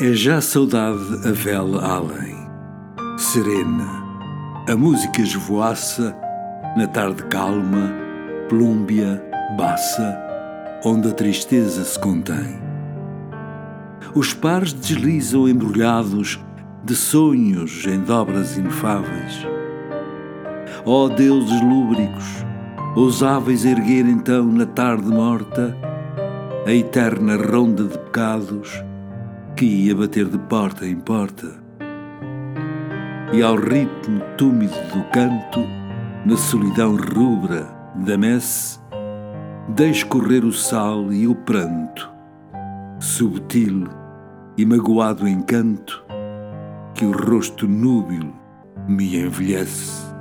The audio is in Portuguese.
É já saudade a vela além, serena, a música esvoaça na tarde calma, plúmbia, baça, onde a tristeza se contém. Os pares deslizam embrulhados de sonhos em dobras inefáveis. Ó oh, deuses lúbricos, ousáveis erguer então na tarde morta a eterna ronda de pecados que ia bater de porta em porta. E ao ritmo túmido do canto, na solidão rubra da messe, deixo correr o sal e o pranto, subtil e magoado encanto que o rosto núbil me envelhece.